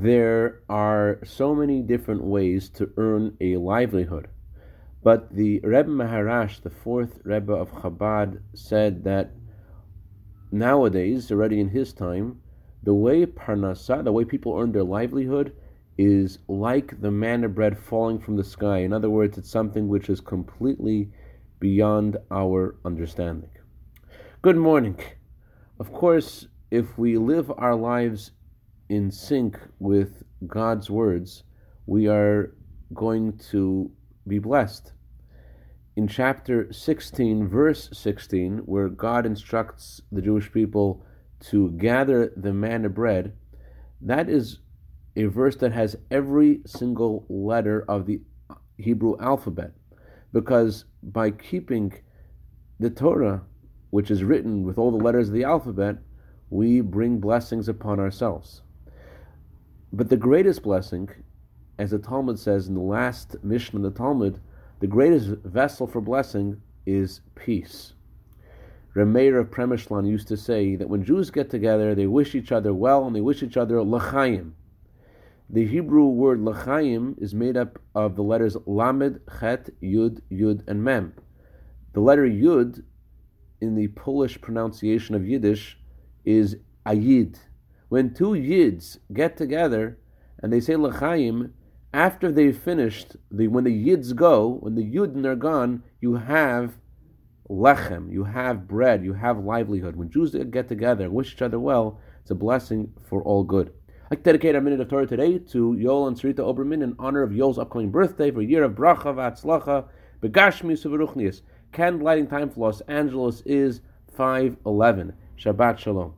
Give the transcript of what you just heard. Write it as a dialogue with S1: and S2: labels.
S1: There are so many different ways to earn a livelihood. But the Rebbe Maharash, the fourth Rebbe of Chabad, said that nowadays, already in his time, the way parnasa, the way people earn their livelihood, is like the manna bread falling from the sky. In other words, it's something which is completely beyond our understanding. Good morning. Of course, if we live our lives in sync with God's words, we are going to be blessed. In chapter 16, verse 16, where God instructs the Jewish people to gather the manna bread, that is a verse that has every single letter of the Hebrew alphabet. Because by keeping the Torah, which is written with all the letters of the alphabet, we bring blessings upon ourselves. But the greatest blessing, as the Talmud says in the last mishnah of the Talmud, the greatest vessel for blessing is peace. Reb Meir of Premishlan used to say that when Jews get together, they wish each other well and they wish each other l'chaim. The Hebrew word l'chaim is made up of the letters lamed, chet, yud, yud, and mem. The letter yud in the Polish pronunciation of Yiddish is ayid. When two yids get together and they say l'chaim, after they've finished, the, when the yids go, when the yudin are gone, you have lechem, you have bread, you have livelihood. When Jews get together wish each other well, it's a blessing for all good. To dedicate a minute of Torah today to Yoel and Sarita Oberman in honor of Yoel's upcoming birthday for a year of bracha v'atzlacha, begashmius uveruchnius. Candle lighting time for Los Angeles is 511. Shabbat Shalom.